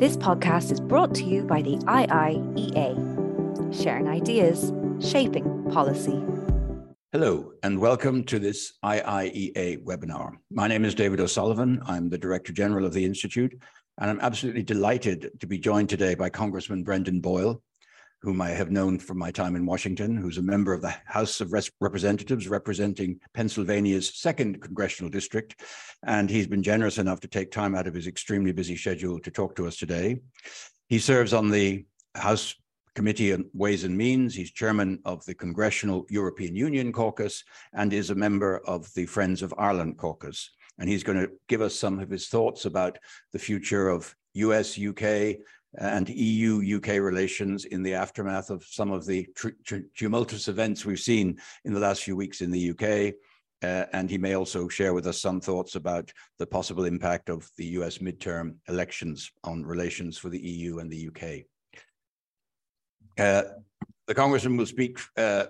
This podcast is brought to you by the IIEA, sharing ideas, shaping policy. Hello, and welcome to this IIEA webinar. My name is David O'Sullivan. I'm the Director General of the Institute, and I'm absolutely delighted to be joined today by Congressman Brendan Boyle, whom I have known from my time in Washington, who's a member of the House of Representatives representing Pennsylvania's second congressional district. And he's been generous enough to take time out of his extremely busy schedule to talk to us today. He serves on the House Committee on Ways and Means. He's chairman of the Congressional European Union Caucus and is a member of the Friends of Ireland Caucus. And he's going to give us some of his thoughts about the future of US, UK, and EU UK relations in the aftermath of some of the tumultuous events we've seen in the last few weeks in the UK. Uh, and he may also share with us some thoughts about the possible impact of the US midterm elections on relations for the EU and the UK. Uh, the congressman will speak uh,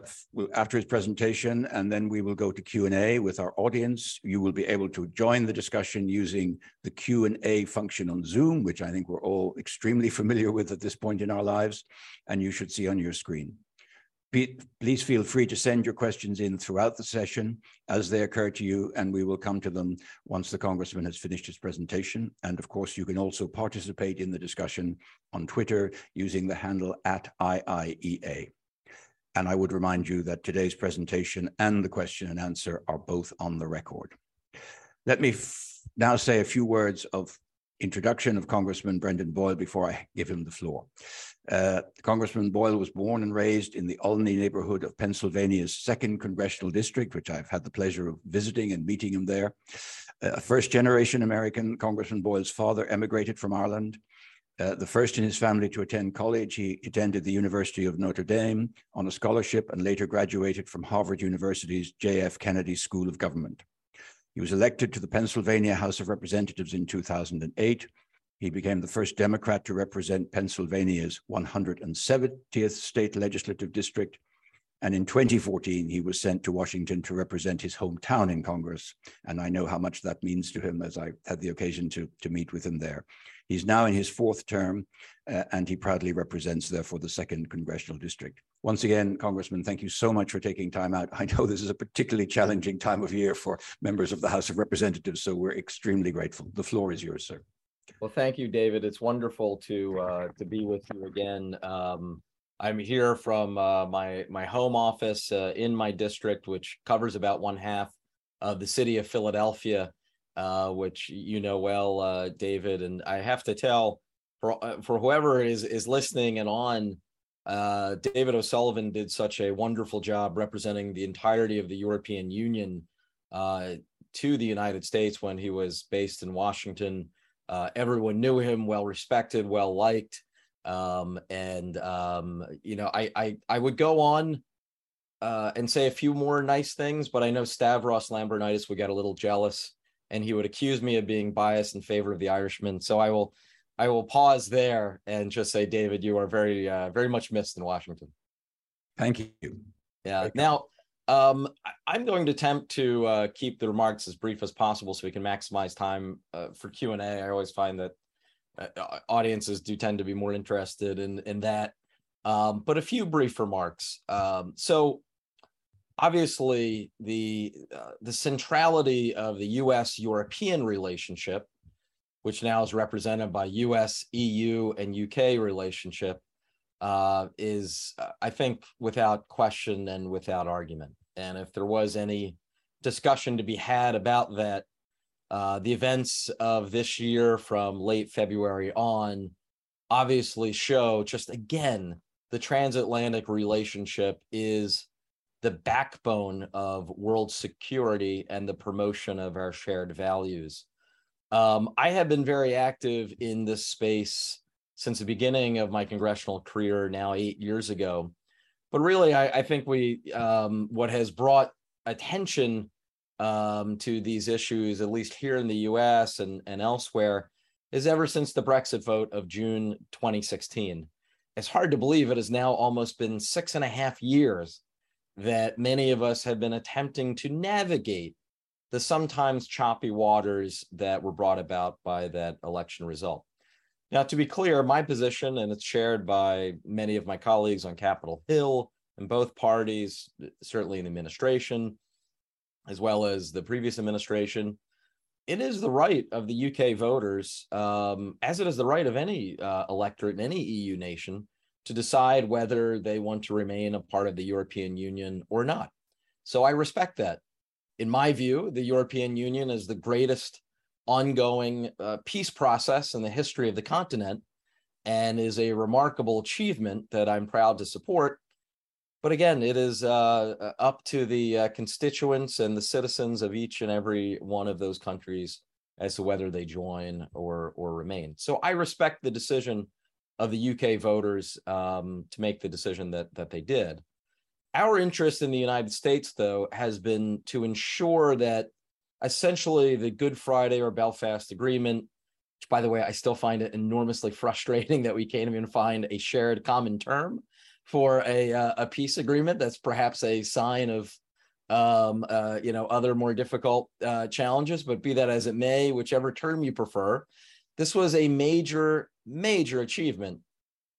after his presentation, and then we will go to Q&A with our audience. You will be able to join the discussion using the Q&A function on Zoom, which I think we're all extremely familiar with at this point in our lives, and you should see on your screen. Please feel free to send your questions in throughout the session as they occur to you, and we will come to them once the Congressman has finished his presentation. And of course, you can also participate in the discussion on Twitter using the handle at IIEA. And I would remind you that today's presentation and the question and answer are both on the record. Let me now say a few words of introduction of Congressman Brendan Boyle before I give him the floor. Uh, Congressman Boyle was born and raised in the Olney neighborhood of Pennsylvania's second congressional district, which I've had the pleasure of visiting and meeting him there. Uh, a first generation American, Congressman Boyle's father emigrated from Ireland. Uh, the first in his family to attend college, he attended the University of Notre Dame on a scholarship and later graduated from Harvard University's J.F. Kennedy School of Government. He was elected to the Pennsylvania House of Representatives in 2008. He became the first Democrat to represent Pennsylvania's 170th state legislative district. And in 2014, he was sent to Washington to represent his hometown in Congress. And I know how much that means to him as I had the occasion to, to meet with him there. He's now in his fourth term, uh, and he proudly represents, therefore, the second congressional district. Once again, Congressman, thank you so much for taking time out. I know this is a particularly challenging time of year for members of the House of Representatives, so we're extremely grateful. The floor is yours, sir. Well, thank you, David. It's wonderful to uh, to be with you again. Um, I'm here from uh, my my home office uh, in my district, which covers about one half of the city of Philadelphia uh, which you know well, uh, David. And I have to tell for uh, for whoever is is listening and on, uh, David O'Sullivan did such a wonderful job representing the entirety of the European Union to the United States when he was based in Washington. Everyone knew him, well respected, well liked, um, and um, you know, I I I would go on uh, and say a few more nice things, but I know Stavros Lambrinidis would get a little jealous and he would accuse me of being biased in favor of the Irishman. So I will I will pause there and just say, David, you are very uh, very much missed in Washington. Thank you. Yeah. Now, um, I'm going to attempt to uh, keep the remarks as brief as possible so we can maximize time uh, for Q and A. I always find that audiences do tend to be more interested in in that. Um, but a few brief remarks. Um, so obviously the uh, the centrality of the U.S. European relationship, which now is represented by U.S. EU and UK relationship, uh, is uh, I think without question and without argument. And if there was any discussion to be had about that, uh, the events of this year from late February on obviously show just again the transatlantic relationship is the backbone of world security and the promotion of our shared values. Um, I have been very active in this space since the beginning of my congressional career, now eight years ago. But really, I, I think we um, what has brought attention um, to these issues, at least here in the U.S. and, and elsewhere, is ever since the Brexit vote of June 2016. It's hard to believe it has now almost been six and a half years that many of us have been attempting to navigate the sometimes choppy waters that were brought about by that election result. Now, to be clear, my position, and it's shared by many of my colleagues on Capitol Hill in both parties, certainly in the administration, as well as the previous administration, it is the right of the UK voters, um, as it is the right of any uh, electorate in any EU nation, to decide whether they want to remain a part of the European Union or not. So I respect that. In my view, the European Union is the greatest ongoing uh, peace process in the history of the continent and is a remarkable achievement that I'm proud to support. But again, it is uh, up to the uh, constituents and the citizens of each and every one of those countries as to whether they join or or remain. So I respect the decision of the UK voters um, to make the decision that that they did. Our interest in the United States, though, has been to ensure that essentially the Good Friday or Belfast Agreement, which, by the way, I still find it enormously frustrating that we can't even find a shared common term for a uh, a peace agreement. That's perhaps a sign of um, uh, you know other more difficult uh, challenges. But be that as it may, whichever term you prefer, this was a major major achievement.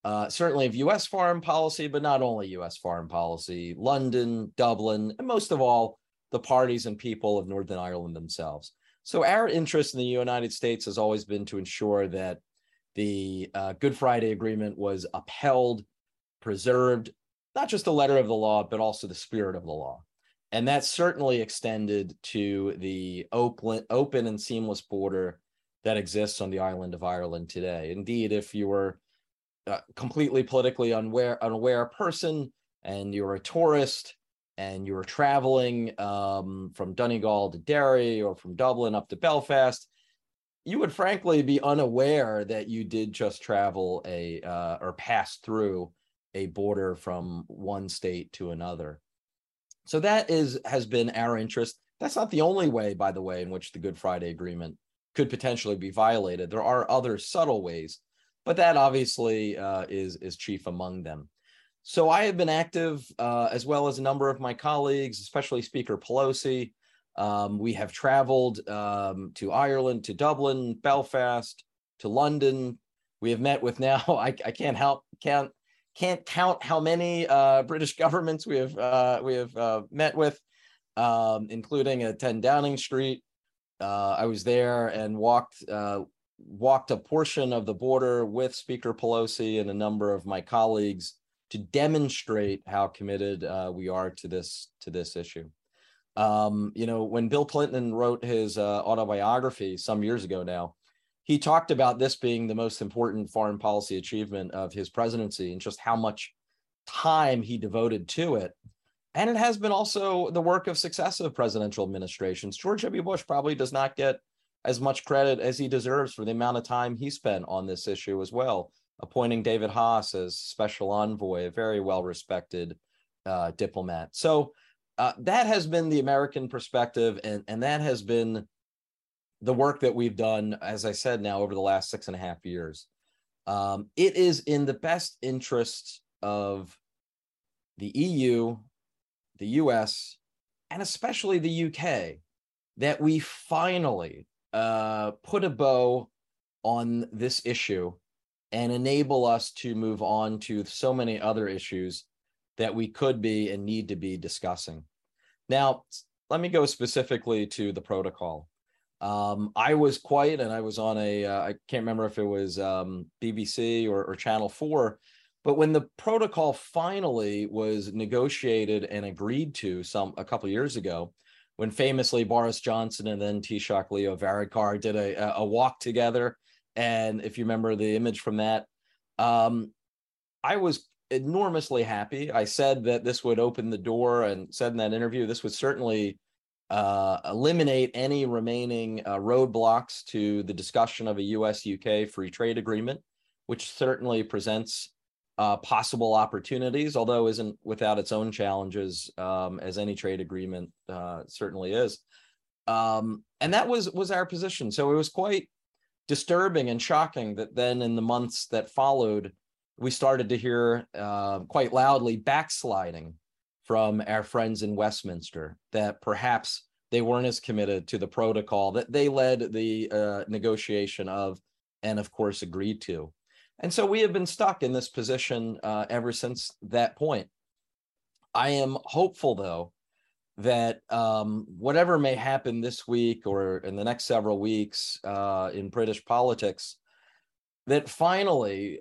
Uh, certainly of U.S. foreign policy, but not only U.S. foreign policy. London, Dublin, and most of all, the parties and people of Northern Ireland themselves. So our interest in the United States has always been to ensure that the uh, Good Friday Agreement was upheld preserved not just the letter of the law, but also the spirit of the law. And that certainly extended to the open, open and seamless border that exists on the island of Ireland today. Indeed, if you were a completely politically unaware, unaware person and you're a tourist and you were traveling um, from Donegal to Derry or from Dublin up to Belfast, you would frankly be unaware that you did just travel a uh, or pass through a border from one state to another. So that is has been our interest. That's not the only way, by the way, in which the Good Friday Agreement could potentially be violated. There are other subtle ways, but that obviously uh, is is chief among them. So I have been active, uh, as well as a number of my colleagues, especially Speaker Pelosi. Um, we have traveled um, to Ireland, to Dublin, Belfast, to London. We have met with now. I, I can't help can't can't count how many uh, British governments we have uh, we have uh, met with, um, including at 10 Downing Street. Uh, I was there and walked uh, walked a portion of the border with Speaker Pelosi and a number of my colleagues to demonstrate how committed uh, we are to this to this issue. Um, you know, when Bill Clinton wrote his autobiography some years ago now, he talked about this being the most important foreign policy achievement of his presidency and just how much time he devoted to it. And it has been also the work of successive presidential administrations. George W. Bush probably does not get as much credit as he deserves for the amount of time he spent on this issue as well, appointing David Haass as special envoy, a very well respected uh, diplomat. So uh, that has been the American perspective, and, and that has been the work that we've done, as I said now, over the last six and a half years. Um, it is in the best interest of the EU, the US, and especially the UK that we finally uh, put a bow on this issue and enable us to move on to so many other issues that we could be and need to be discussing. Now, let me go specifically to the protocol. Um, I was quiet and I was on a uh, I can't remember if it was um, BBC or, or Channel 4, but when the protocol finally was negotiated and agreed to some a couple years ago, when famously Boris Johnson and then Taoiseach Leo Varadkar did a, a walk together, and if you remember the image from that, um, I was enormously happy. I said that this would open the door, and said in that interview this would certainly uh, eliminate any remaining uh, roadblocks to the discussion of a US UK free trade agreement, which certainly presents uh, possible opportunities, although isn't without its own challenges, um, as any trade agreement uh, certainly is. Um, and that was was our position. So it was quite disturbing and shocking that then in the months that followed, we started to hear uh, quite loudly backsliding from our friends in Westminster that perhaps they weren't as committed to the protocol that they led the uh, negotiation of and of course agreed to. And so we have been stuck in this position uh, ever since that point. I am hopeful, though, that um, whatever may happen this week or in the next several weeks uh, in British politics, that finally,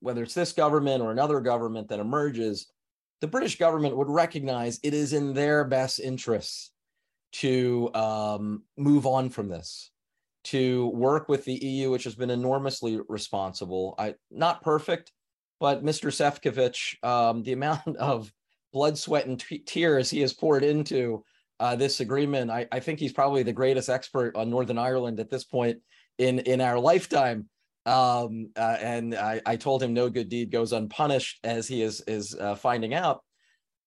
whether it's this government or another government that emerges, the British government would recognize it is in their best interests to um, move on from this, to work with the EU, which has been enormously responsible. I not perfect, but Mr. Sefcovic, um, the amount of blood, sweat, and t- tears he has poured into uh, this agreement, I, I, think he's probably the greatest expert on Northern Ireland at this point in in our lifetime. Um, uh, and I, I, told him no good deed goes unpunished, as he is is uh, finding out.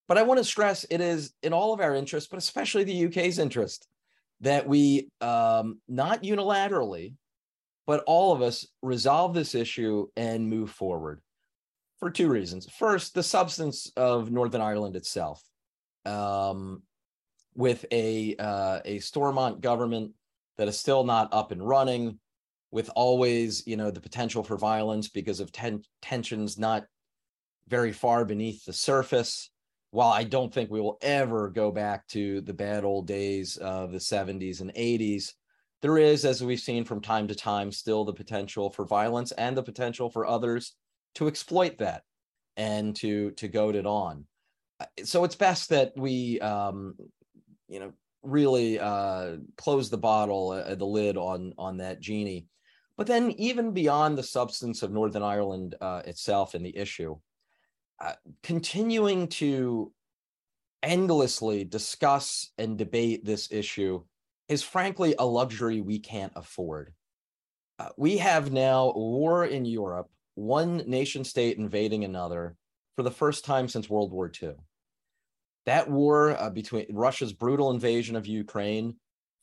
But I want to stress it is in all of our interest, but especially the UK's interest, that we um, not unilaterally, but all of us resolve this issue and move forward for two reasons. First, the substance of Northern Ireland itself, um, with a uh, a Stormont government that is still not up and running, with always you know the potential for violence because of ten- tensions not very far beneath the surface while I don't think we will ever go back to the bad old days of the 70s and 80s, there is, as we've seen from time to time, still the potential for violence and the potential for others to exploit that and to to goad it on. So it's best that we, um, you know, really uh, close the bottle, uh, the lid on on that genie. But then, even beyond the substance of Northern Ireland uh, itself and the issue, uh, continuing to endlessly discuss and debate this issue is frankly a luxury we can't afford. Uh, we have now war in Europe, one nation state invading another for the first time since World War II. That war uh, between Russia's brutal invasion of Ukraine,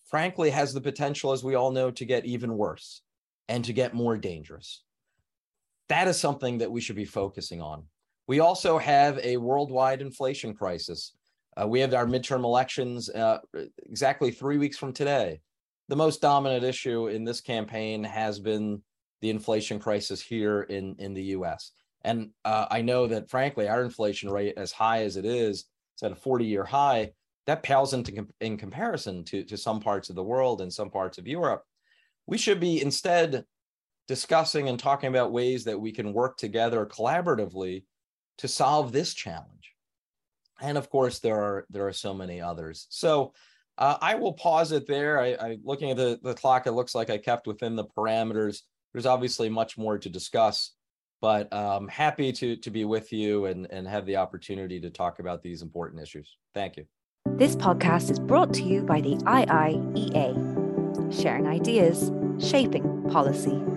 frankly, has the potential, as we all know, to get even worse and to get more dangerous. That is something that we should be focusing on. We also have a worldwide inflation crisis. Uh, we have our midterm elections uh, exactly three weeks from today. The most dominant issue in this campaign has been the inflation crisis here in, in the US. And uh, I know that, frankly, our inflation rate, as high as it is, it's at a 40 year high, that pales into in comparison to, to some parts of the world and some parts of Europe. We should be instead discussing and talking about ways that we can work together collaboratively to solve this challenge. And of course, there are there are so many others. So uh, I will pause it there. I, I looking at the, the clock, it looks like I kept within the parameters. There's obviously much more to discuss, but um, happy to to be with you and and have the opportunity to talk about these important issues. Thank you. This podcast is brought to you by the IIEA, sharing ideas, shaping policy.